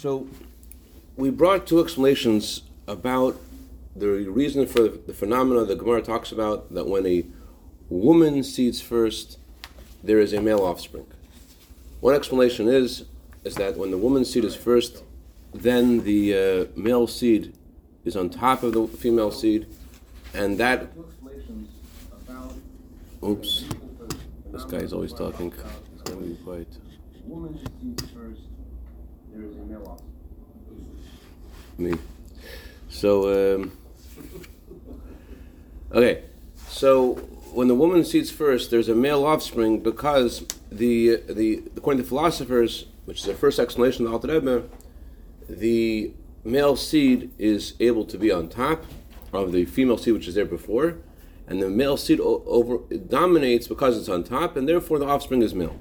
So, we brought two explanations about the reason for the phenomena that Gemara talks about that when a woman seeds first, there is a male offspring. One explanation is is that when the woman's seed is first, then the uh, male seed is on top of the female seed, and that. Oops, this guy is always talking. He's going to be quiet. Woman seeds first, there is a male offspring. Me. So. Um, Okay, so when the woman seeds first, there's a male offspring because the the according to philosophers, which is the first explanation of the Alter Rebbe, the male seed is able to be on top of the female seed which is there before, and the male seed over dominates because it's on top, and therefore the offspring is male.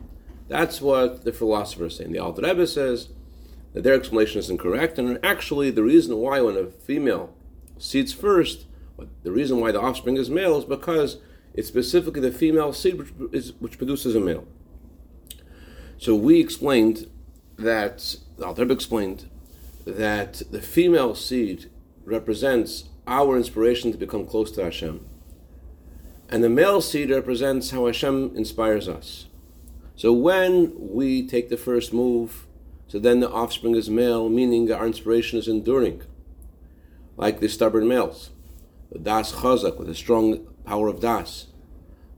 That's what the philosophers say. And the Alter Rebbe says that their explanation is incorrect, and actually the reason why when a female seeds first the reason why the offspring is male is because it's specifically the female seed which, is, which produces a male. So we explained that, the Al explained that the female seed represents our inspiration to become close to Hashem. And the male seed represents how Hashem inspires us. So when we take the first move, so then the offspring is male, meaning our inspiration is enduring, like the stubborn males the das chazak, with a strong power of das.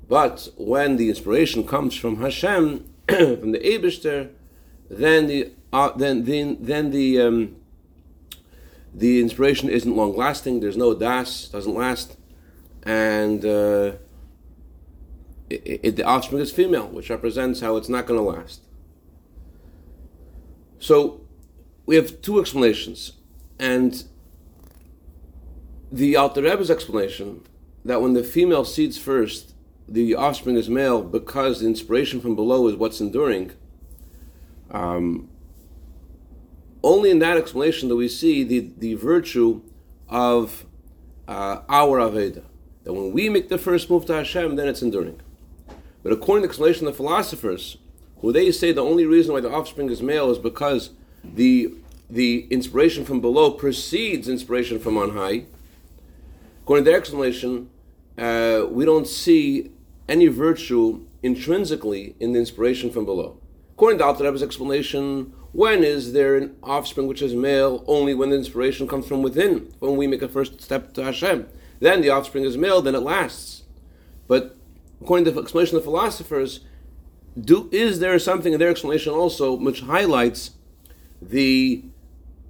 But when the inspiration comes from Hashem, from the Eibishter, then the uh, then then then the um, the inspiration isn't long lasting. There's no das, doesn't last, and uh, it, it, the offspring is female, which represents how it's not going to last. So we have two explanations, and the Alter Rebbe's explanation that when the female seeds first, the offspring is male because the inspiration from below is what's enduring. Um, only in that explanation do we see the, the virtue of uh, our Aveda. That when we make the first move to Hashem, then it's enduring. But according to the explanation of the philosophers, who they say the only reason why the offspring is male is because the the inspiration from below precedes inspiration from on high, According to their explanation, uh, we don't see any virtue intrinsically in the inspiration from below. According to Alter Rebbe's explanation, when is there an offspring which is male? Only when the inspiration comes from within, when we make a first step to Hashem. Then the offspring is male, then it lasts. But according to the explanation of the philosophers, do, is there something in their explanation also which highlights the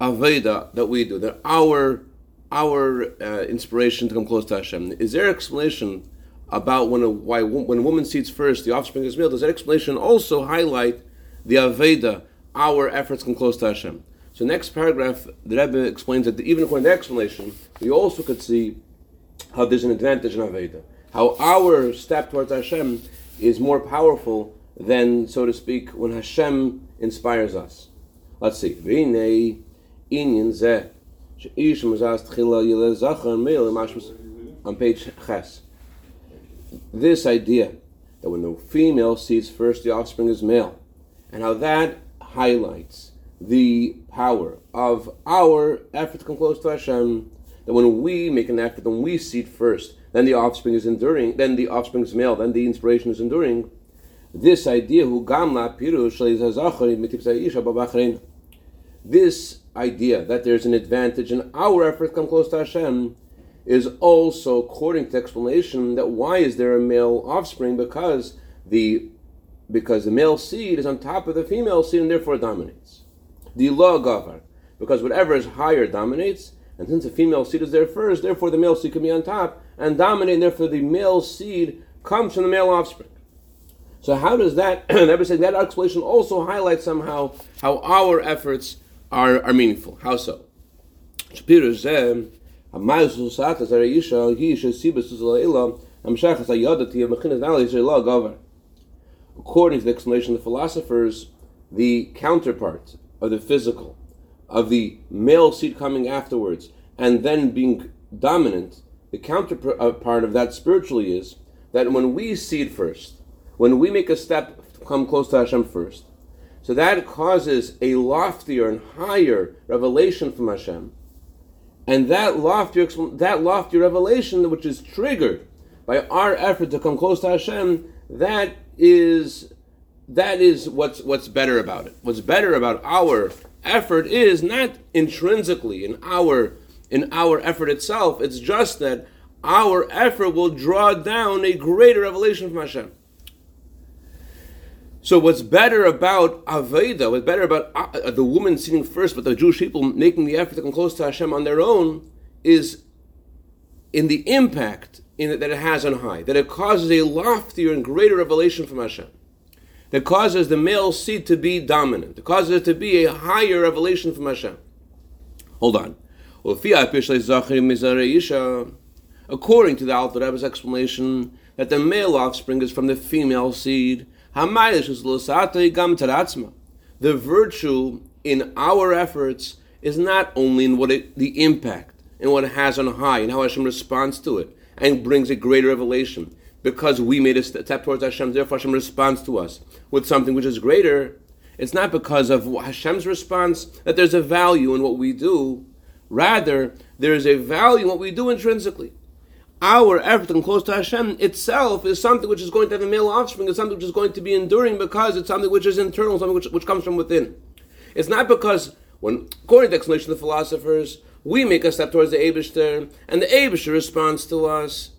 Aveda that we do, that our our uh, inspiration to come close to Hashem. Is there explanation about when a why when a woman seeds first, the offspring is male? Does that explanation also highlight the Aveda, our efforts come close to Hashem? So next paragraph, the Rebbe explains that even according to the explanation, we also could see how there's an advantage in Aveda, how our step towards Hashem is more powerful than, so to speak, when Hashem inspires us. Let's see on page Ches. This idea that when the female sees first, the offspring is male, and how that highlights the power of our effort to come close to Hashem. That when we make an effort, when we seed first, then the offspring is enduring, then the offspring is male, then the inspiration is enduring. This idea, who gamla this idea that there's an advantage in our effort to come close to Hashem is also according to explanation that why is there a male offspring because the because the male seed is on top of the female seed and therefore dominates. The law gavar because whatever is higher dominates, and since the female seed is there first, therefore the male seed can be on top and dominate, and therefore the male seed comes from the male offspring. So how does that? And that explanation also highlights somehow how our efforts are, are meaningful. How so? According to the explanation of the philosophers, the counterpart of the physical, of the male seed coming afterwards, and then being dominant, the counterpart of that spiritually is that when we seed first, when we make a step to come close to Hashem first, So that causes a loftier and higher revelation from Hashem. And that loftier, that loftier revelation, which is triggered by our effort to come close to Hashem, that is that is what's what's better about it. What's better about our effort is not intrinsically in our in our effort itself. It's just that our effort will draw down a greater revelation from Hashem. So what's better about Aveda, what's better about uh, the woman sitting first, but the Jewish people making the effort to come close to Hashem on their own, is in the impact in it, that it has on high, that it causes a loftier and greater revelation from Hashem, that causes the male seed to be dominant, that causes it to be a higher revelation from Hashem. Hold on. According to the Alter Rebbe's explanation, that the male offspring is from the female seed, the virtue in our efforts is not only in what it, the impact and what it has on high and how Hashem responds to it and brings a greater revelation. Because we made a step towards Hashem, therefore Hashem responds to us with something which is greater. It's not because of Hashem's response that there's a value in what we do. Rather, there is a value in what we do intrinsically our effort come close to Hashem itself is something which is going to have a male offspring, it's something which is going to be enduring because it's something which is internal, something which, which comes from within. It's not because, when according to the explanation of the philosophers, we make a step towards the Abishter, and the Abishter responds to us,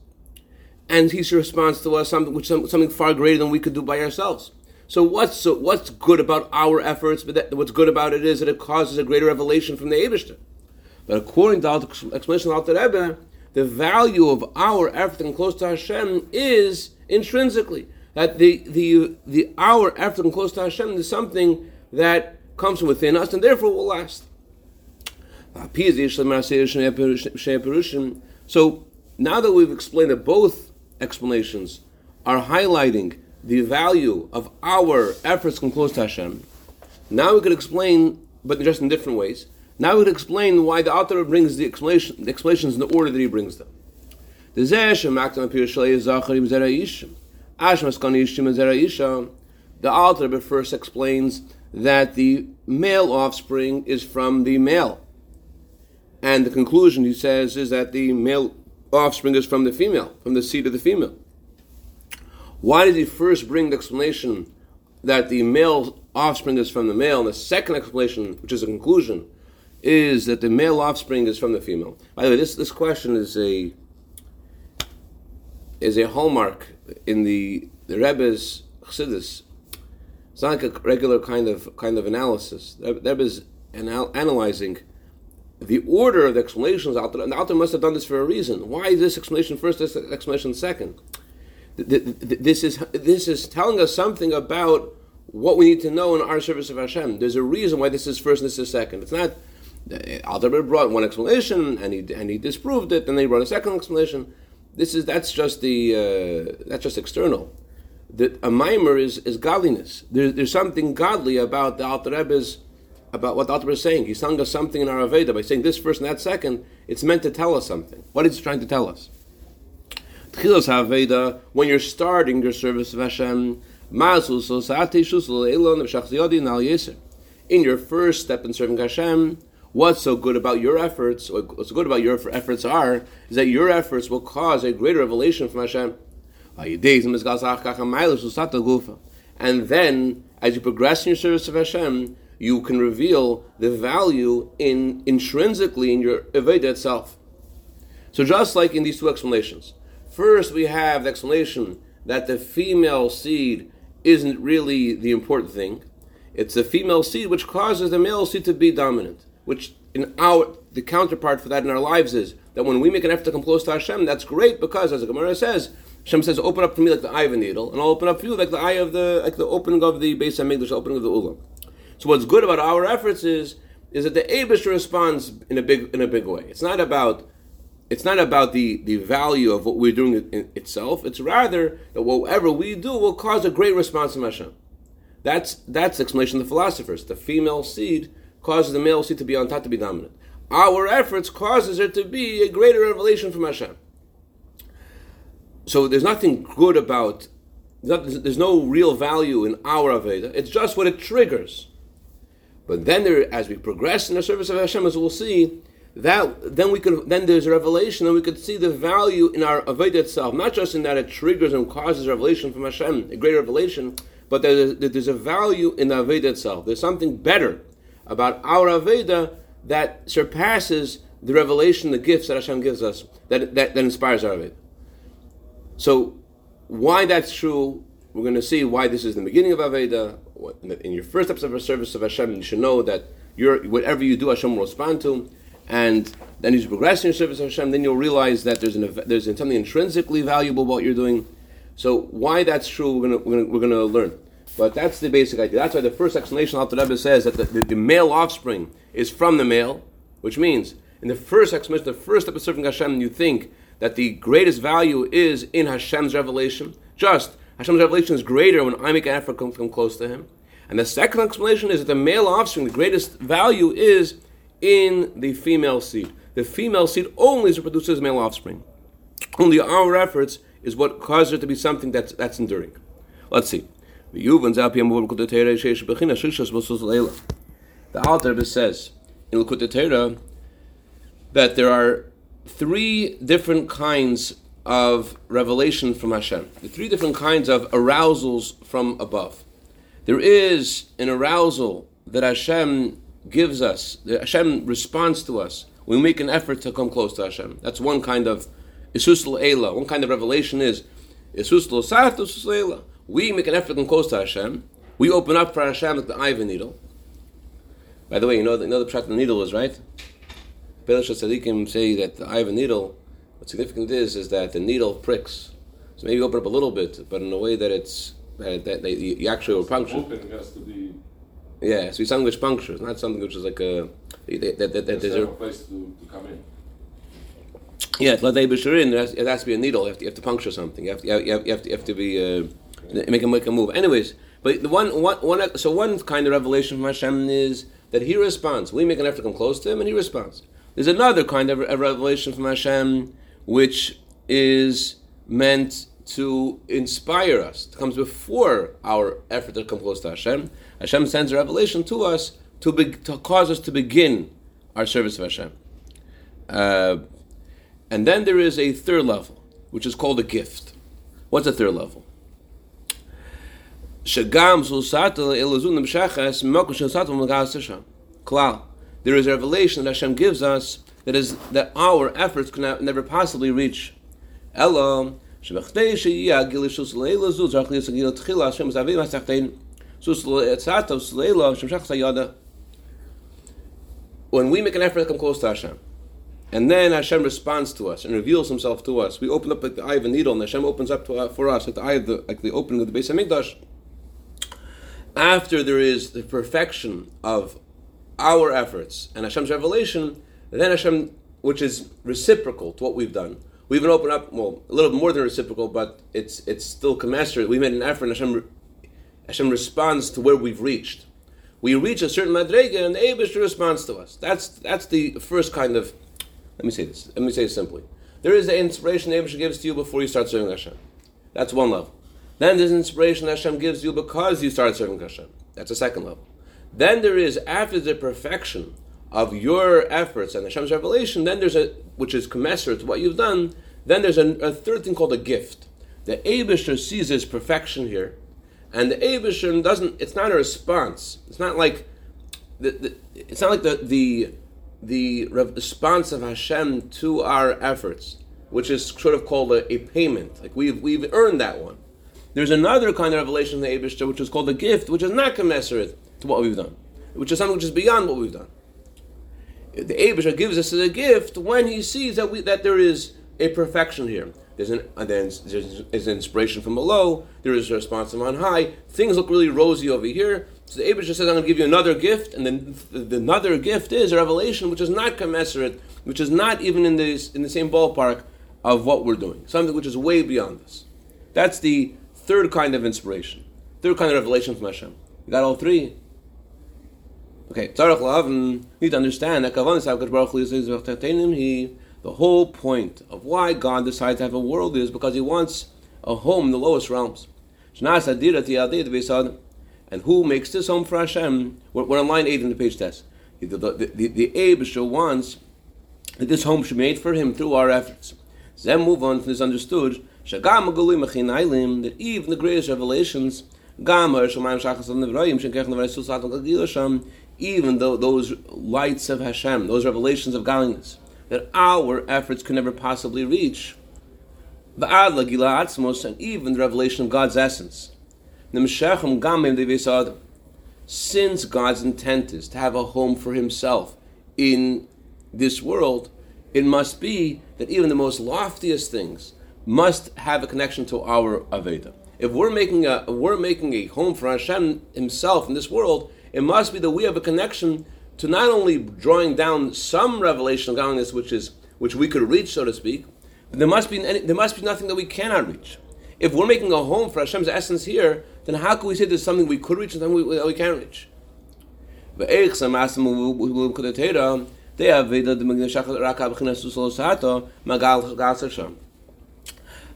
and he responds to us something which something far greater than we could do by ourselves. So what's so what's good about our efforts? But that, what's good about it is that it causes a greater revelation from the Abishter. But according to the explanation of the Alter Rebbe, the value of our effort and close to Hashem is intrinsically that the the the our effort and close to Hashem is something that comes from within us and therefore will last. So now that we've explained that both explanations are highlighting the value of our efforts to close to Hashem, now we could explain, but just in different ways, now we would explain why the author brings the, explanation, the explanations in the order that he brings them. The author first explains that the male offspring is from the male. And the conclusion, he says, is that the male offspring is from the female, from the seed of the female. Why does he first bring the explanation that the male offspring is from the male, and the second explanation, which is a conclusion, is that the male offspring is from the female. By the way, this, this question is a is a hallmark in the the Rebbe's Chassidus. It's not like a regular kind of kind of analysis. The is anal- analyzing the order of the explanations. And the author must have done this for a reason. Why is this explanation first? This explanation second. This is this is telling us something about what we need to know in our service of Hashem. There's a reason why this is first and this is second. It's not Alter brought one explanation and he and he disproved it, and then he brought a second explanation. This is that's just the uh, that's just external. The, a mimer is is godliness. There, there's something godly about the Alter Rebbe's about what the Alter Rebbe is saying. He's telling us something in our Aveda by saying this first and that second. It's meant to tell us something. What is he trying to tell us? Tchilas Haveda, when you're starting your service of Hashem, in your first step in serving Hashem, what's so good about your efforts, or what's good about your efforts are, is that your efforts will cause a greater revelation from Hashem. And then, as you progress in your service of Hashem, you can reveal the value in intrinsically in your Aveda itself. So just like in these two explanations, first we have the explanation that the female seed isn't really the important thing. It's the female seed which causes the male seed to be dominant which in our the counterpart for that in our lives is that when we make an effort to come close to Hashem, that's great because as the Gemara says, Hashem says, "Open up for me like the eye of a needle, and I'll open up for you like the eye of the like the opening of the base of English, opening of the ulam." So what's good about our efforts is is that the Abish responds in a big in a big way. It's not about it's not about the, the value of what we're doing in itself. It's rather that whatever we do will cause a great response from Hashem. That's that's the explanation of the philosophers. The female seed causes the male seed to be on top to be dominant. Our efforts causes there to be a greater revelation from Hashem. So there's nothing good about there's no real value in our Aveda. It's just what it triggers. But then, there, as we progress in the service of Hashem, as we'll see, that then we could then there's a revelation, and we could see the value in our Aveda itself, not just in that it triggers and causes revelation from Hashem, a great revelation, but there's, there's a value in the Aveda itself. There's something better about our Aveda that surpasses the revelation, the gifts that Hashem gives us, that, that, that inspires our Aveda. So, why that's true, we're going to see why this is the beginning of Aveda. In your first steps of a service of Hashem, you should know that you whatever you do, Hashem will respond to. And then you progress in your service of Hashem, then you'll realize that there's, an, there's something intrinsically valuable about what you're doing. So why that's true, we're going to, we're gonna, we're learn. But that's the basic idea. That's why the first explanation Alter Rebbe says that the, the, the, male offspring is from the male, which means in the first explanation, the first step of serving Hashem, you think that the greatest value is in Hashem's revelation. Just Hashem's revelation is greater when I make an effort to come, close to Him. And the second explanation is that the male offspring, the greatest value is in the female seed. The female seed only reproduces male offspring. Only our efforts is what causes it to be something that's, that's enduring. Let's see. The Alter says in Lakut that there are three different kinds of revelation from Hashem, the three different kinds of arousals from above. There is an arousal that Hashem gives us, that Hashem responds to us we make an effort to come close to Hashem. That's one kind of Isus Ela. One kind of revelation is Isus Sat, Isus Ela. We make an effort come close to Hashem. We open up for Hashem like the eye of a needle. By the way, you know, you know the pshat of the needle is, right? Belish Tzadikim say that the eye of a needle, what's significant is, is that the needle pricks. So maybe open up a little bit, but in a way that it's, that, that, that you actually will puncture. Open has to be... Yeah, so it's something which punctures, not something which is like a... That, that, that, there's a place to, to come in. Yeah, they be it has to be a needle. You have to, you have to puncture something. You have to, you have, you have, to, you have to be uh, make a make a move. Anyways, but the one, one, one, so one kind of revelation from Hashem is that He responds. We make an effort to come close to Him, and He responds. There's another kind of a revelation from Hashem, which is meant to inspire us. It comes before our effort to come close to Hashem. Hashem sends a revelation to us to, be, to cause us to begin our service of Hashem. Uh, and then there is a third level, which is called a gift. What's the third level? There is a revelation that Hashem gives us that is that our efforts can never possibly reach. Ella, when we make an effort to come close to Hashem, and then Hashem responds to us and reveals Himself to us, we open up like the eye of a needle, and Hashem opens up to, uh, for us like the eye of the like the opening of the Beis Hamikdash. After there is the perfection of our efforts and Hashem's revelation, then Hashem, which is reciprocal to what we've done, we even open up, well, a little more than reciprocal, but it's it's still commensurate. We made an effort, and Hashem, Hashem responds to where we've reached. We reach a certain madrega, and the Abish responds to us. That's that's the first kind of. Let me say this. Let me say it simply. There is the inspiration the Abish gives to you before you start serving Hashem. That's one level. Then there's inspiration that Hashem gives you because you start serving Hashem. That's the second level. Then there is after the perfection of your efforts and Hashem's revelation, then there's a which is commensurate to what you've done. Then there's a, a third thing called a gift. The Abisher sees his perfection here, and the Abisher doesn't. It's not a response. It's not like the, the it's not like the the the response of Hashem to our efforts, which is sort of called a, a payment. Like we've we've earned that one. There's another kind of revelation in the Abishter, which is called a gift, which is not commensurate to what we've done, which is something which is beyond what we've done. The Abishter gives us as a gift when he sees that we that there is a perfection here. There's an uh, there's, there's inspiration from below. There is a response from on high. Things look really rosy over here. So the Abishter says, "I'm going to give you another gift," and then the, the, another gift is a revelation which is not commensurate, which is not even in this in the same ballpark of what we're doing. Something which is way beyond this. That's the third kind of inspiration, third kind of revelation from Hashem. You got all three. Okay, Tzarech Lavin need to understand that Kavan is the whole point of why God decides to have a world is because He wants a home in the lowest realms. And who makes this home for Hashem? We're, we're on line 8 in the page test. The, the, the, the, wants that this home should be made for him through our efforts. Then move on to this understood Shagam Galim Machinailim that even the greatest revelations Gam Shamayim Shachas Al Nevrayim even though those lights of Hashem, those revelations of godliness, that our efforts can never possibly reach. V'ad Gila Atzmos and even the revelation of God's essence. Gamim since God's intent is to have a home for himself in this world, it must be that even the most loftiest things must have a connection to our Aveda. If we're making a we're making a home for Hashem Himself in this world, it must be that we have a connection to not only drawing down some revelation of godliness, which is which we could reach, so to speak, but there must be any, there must be nothing that we cannot reach. If we're making a home for Hashem's essence here, then how can we say there's something we could reach and something we, we can't reach?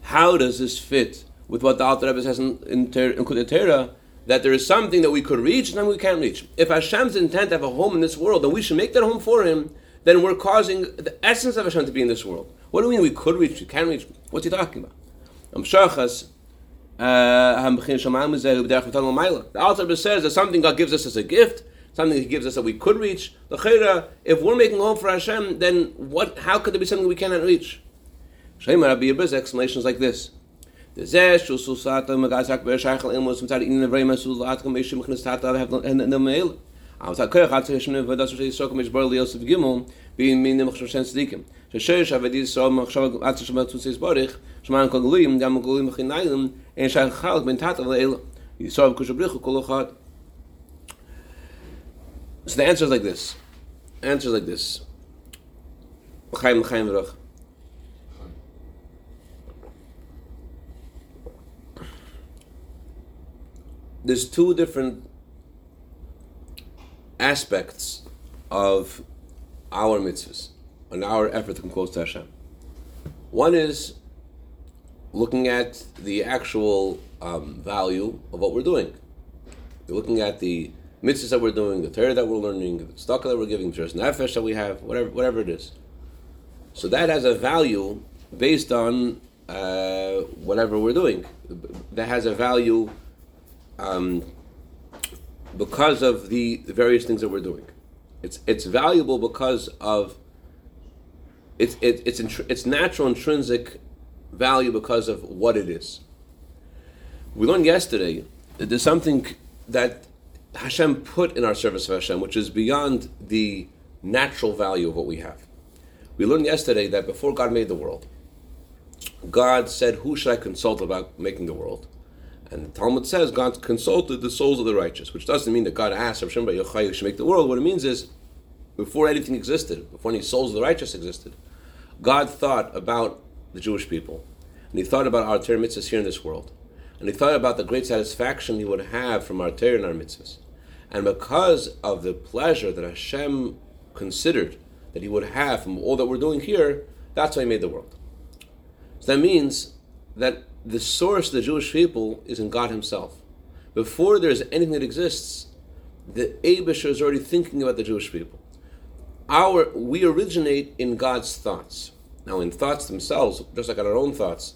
How does this fit with what the Alter Rebbe says in, in, in Kudatera? That there is something that we could reach and then we can't reach. If Hashem's intent to have a home in this world, then we should make that home for Him. Then we're causing the essence of Hashem to be in this world. What do we mean we could reach? We can't reach. What's he talking about? Um, uh, the Alter Rebbe says that something God gives us as a gift something He gives us that we could reach. The if we're making home for Hashem, then what? How could there be something we cannot reach? Shema Rabbi Yirbiz, explanations like this. So the answer is like this. Answer is like this. Chaim Chaim There's two different aspects of our mitzvahs and our effort to come close to Hashem. One is looking at the actual um, value of what we're doing. You're looking at the mitzvahs that we're doing, the Torah that we're learning, the stock that we're giving, the nefesh that we have, whatever, whatever it is. So that has a value based on uh, whatever we're doing. That has a value um, because of the, various things that we're doing. It's it's valuable because of it's it, it's it's natural intrinsic value because of what it is. We learned yesterday that there's something that Hashem put in our service of Hashem, which is beyond the natural value of what we have. We learned yesterday that before God made the world, God said, Who should I consult about making the world? And the Talmud says God consulted the souls of the righteous, which doesn't mean that God asked Hashem Yochai should make the world. What it means is, before anything existed, before any souls of the righteous existed, God thought about the Jewish people. And he thought about our Torah mitzvahs here in this world. And he thought about the great satisfaction he would have from our Torah and our mitzvahs. And because of the pleasure that Hashem considered that He would have from all that we're doing here, that's why He made the world. So that means that the source of the Jewish people is in God Himself. Before there's anything that exists, the Abisher is already thinking about the Jewish people. Our we originate in God's thoughts. Now, in thoughts themselves, just like our own thoughts,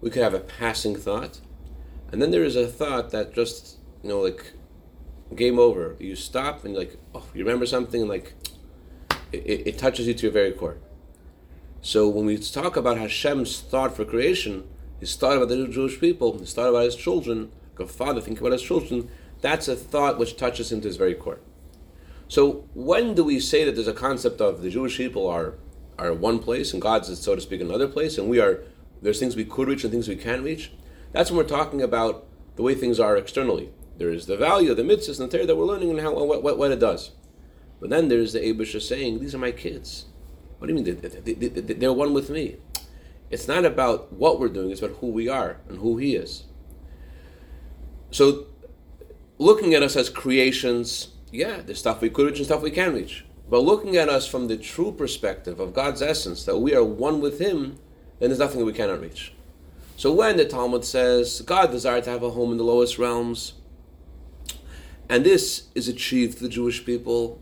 we could have a passing thought, and then there is a thought that just you know like game over. You stop and like, oh, you remember something, and like, it, it touches you to your very core. So when we talk about Hashem's thought for creation, his thought about the Jewish people, his thought about his children, like a father thinking about his children, that's a thought which touches him to his very core. So when do we say that there's a concept of the Jewish people are are one place and God's so to speak another place, and we are there's things we could reach and things we can't reach? That's when we're talking about the way things are externally. There is the value of the mitzvahs and the Torah that we're learning and how what, what, what it does. But then there's the Abisha saying, "These are my kids." What do you mean? They, they, they, they're one with me. It's not about what we're doing; it's about who we are and who He is. So, looking at us as creations, yeah, there's stuff we could reach and stuff we can reach. But looking at us from the true perspective of God's essence, that we are one with Him, then there's nothing we cannot reach. So when the Talmud says God desired to have a home in the lowest realms, and this is achieved to the Jewish people,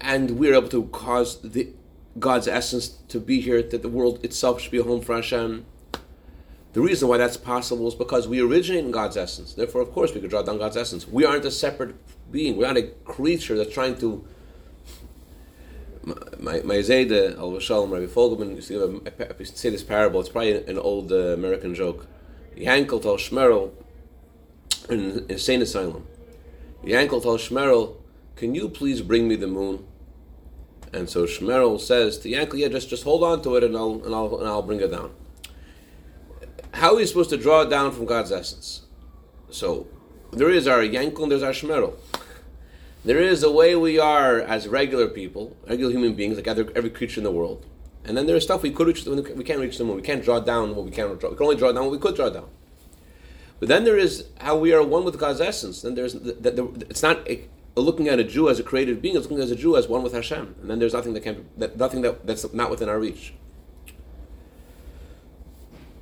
and we're able to cause the God's essence to be here, that the world itself should be a home for Hashem. The reason why that's possible is because we originate in God's essence. Therefore, of course, we could draw down God's essence. We aren't a separate being. We're not a creature that's trying to. My my Zayda Al Shalom Rabbi Fogelman used to say this parable. It's probably an old uh, American joke. Yankel told Shmerel in insane asylum. Yankel told Shmerel, "Can you please bring me the moon?" And so Shmerel says to Yankel, "Yeah, just just hold on to it, and I'll and I'll and I'll bring it down." how are you supposed to draw it down from God's essence? So there is our Yankel and there's our Shmerel. There is a way we are as regular people, regular human beings, like every, creature in the world. And then there's stuff we could reach, we can't reach them, we can't draw down what we can't draw. We can only draw down what we could draw down. But then there is how we are one with God's essence. Then there's the, the, the, it's not looking at a Jew as a created being; it's looking at a Jew as one with Hashem. And then there's nothing that can that, nothing that, that's not within our reach.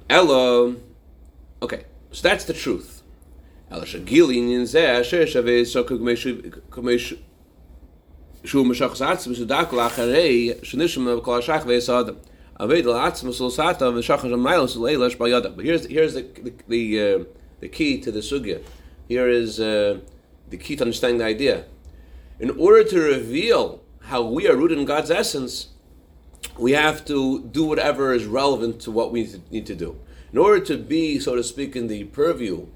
Ella. Okay, so that's the truth. Ella shagilin. But here's here's the the the, uh, the key to the sugya. Here is uh, the key to understanding the idea. In order to reveal how we are rooted in God's essence, we have to do whatever is relevant to what we need to do. In order to be, so to speak, in the purview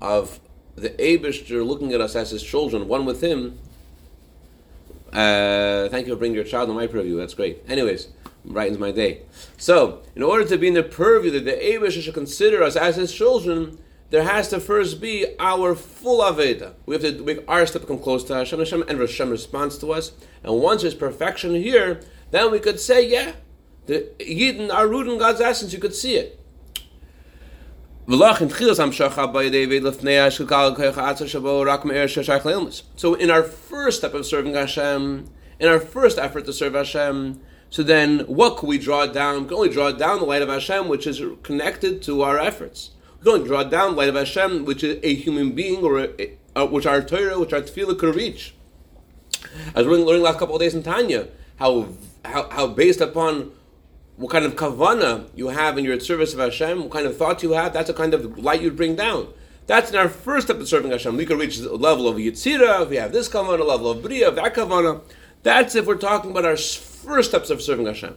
of the Abishter looking at us as his children, one with him, uh, thank you for bringing your child in my purview. That's great. Anyways, brightens my day. So, in order to be in the purview that the Abishter should consider us as his children, there has to first be our full Aveda. We have to make our step come close to Hashem, Hashem, and Hashem responds to us. And once there's perfection here, then we could say, yeah, the Yidden are rooted in God's essence. You could see it. So in our first step of serving Hashem, in our first effort to serve Hashem, so then what can we draw down? We can only draw down the light of Hashem, which is connected to our efforts. We can draw down light of Hashem, which is a human being, or a, which our Torah, which our Tefillah could reach. As we're learning last couple of days in Tanya, how, how, how based upon what kind of kavana you have in your service of Hashem, what kind of thoughts you have, that's the kind of light you'd bring down. That's in our first step of serving Hashem. We could reach the level of Yitzira, if we have this kavana, level of Bria, that kavana. That's if we're talking about our first steps of serving Hashem.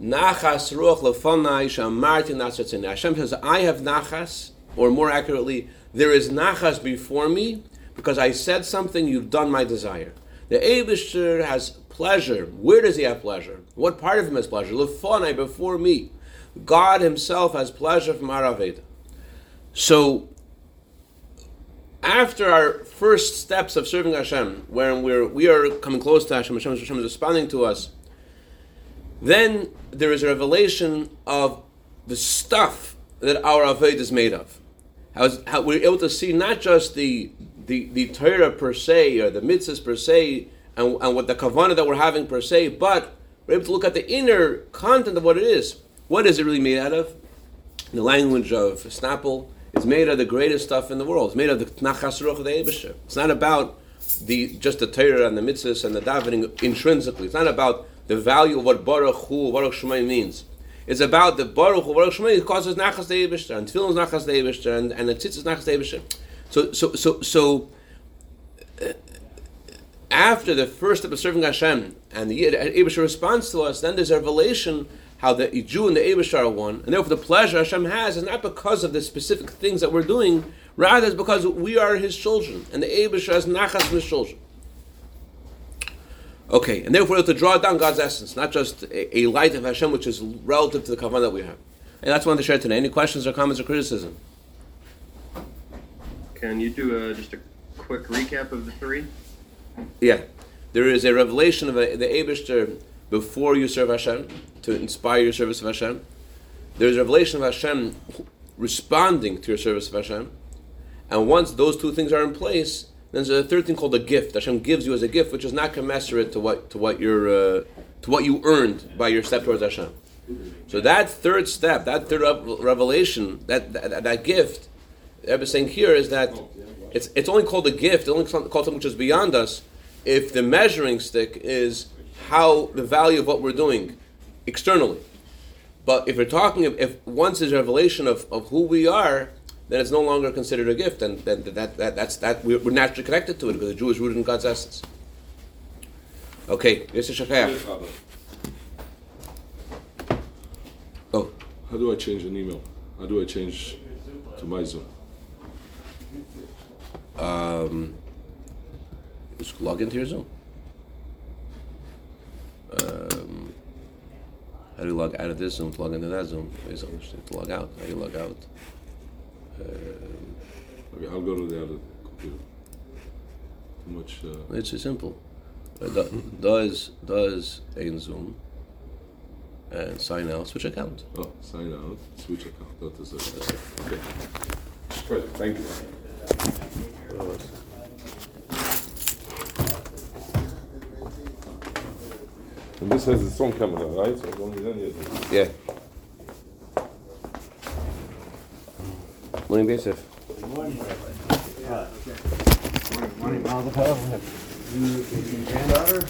Nachas ruach lefonai shamarti nasatzin. Hashem says, I have nachas, or more accurately, there is nachas before me, because I said something, you've done my desire. The Abishter has pleasure. Where does he have pleasure? What part of him has pleasure? Lefonai, before me. God himself has pleasure from Araveda. So, after our first steps of serving Hashem, when we're, we are coming close to Hashem, Hashem, Hashem is responding to us, then there is a revelation of the stuff that our Aved is made of. How, how, we're able to see not just the, the, the Torah per se, or the mitzvahs per se, and, and what the kavanah that we're having per se, but we're able to look at the inner content of what it is. What is it really made out of? In the language of Snapple, it's made of the greatest stuff in the world. It's made of the Nachas Ruch of the Ebesher. It's not about the just the Torah and the mitzvahs and the davening intrinsically. It's not about the value of what Baruch Hu, Baruch Shemay means. It's about the Baruch Hu, Baruch Shemay causes Nachas Deibishter, and Tefillin is Nachas Deibishter, and, and the Tzitz is Nachas Deibishter. So, so, so, so, uh, after the first step of serving Hashem, and the Abishar responds to us, then there's a revelation how the Jew and the Abishar are one, and therefore the pleasure Hashem has is not because of the specific things that we're doing, rather it's because we are His children, and the Abishar has Nachas His children. Okay, and therefore to draw down God's essence, not just a, a, light of Hashem which is relative to the kavanah that we have. And that's what I want to share today. Any questions or comments or criticism? can you do a, just a quick recap of the three? Yeah, there is a revelation of a, the Abishter before you serve Hashem to inspire your service of Hashem. There is a revelation of Hashem responding to your service of Hashem, and once those two things are in place, then there's a third thing called a gift. Hashem gives you as a gift, which is not commensurate to what to what you're uh, to what you earned by your step towards Hashem. So that third step, that third revelation, that that, that gift, Rebbe is saying here is that it's it's only called a gift, it's only called something which is beyond us, if the measuring stick is how the value of what we're doing externally. But if we're talking, if, if once a revelation of, of who we are, then it's no longer considered a gift, and then that, that, that's that we're, we're naturally connected to it because the Jew is rooted in God's essence. Okay, this is Shachayach. Oh, How do I change an email? How do I change to my Zoom? um, just log into your Zoom. Um, how do you log out of this Zoom log into that Zoom? Is to log out. How do you log out? Um, Okay, I'll go to the other computer. Too much. Uh, It's simple. Uh, does does a Zoom and sign out, switch account. oh, sign out, switch account. That is it. Okay. Good. Thank you. And this has its own camera, right? So I don't need any of this. Yeah. Morning, Basif. Morning, Malva. You, granddaughter?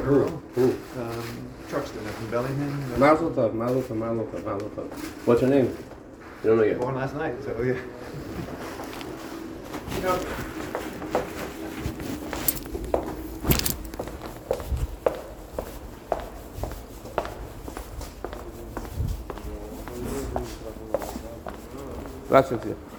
Who? Who? Um, Truxton up in Bellingham. Mazel tov, mazel tov, mazel tov, mazel tov. What's her name? You don't know yet. Born last night, so yeah. 感谢您。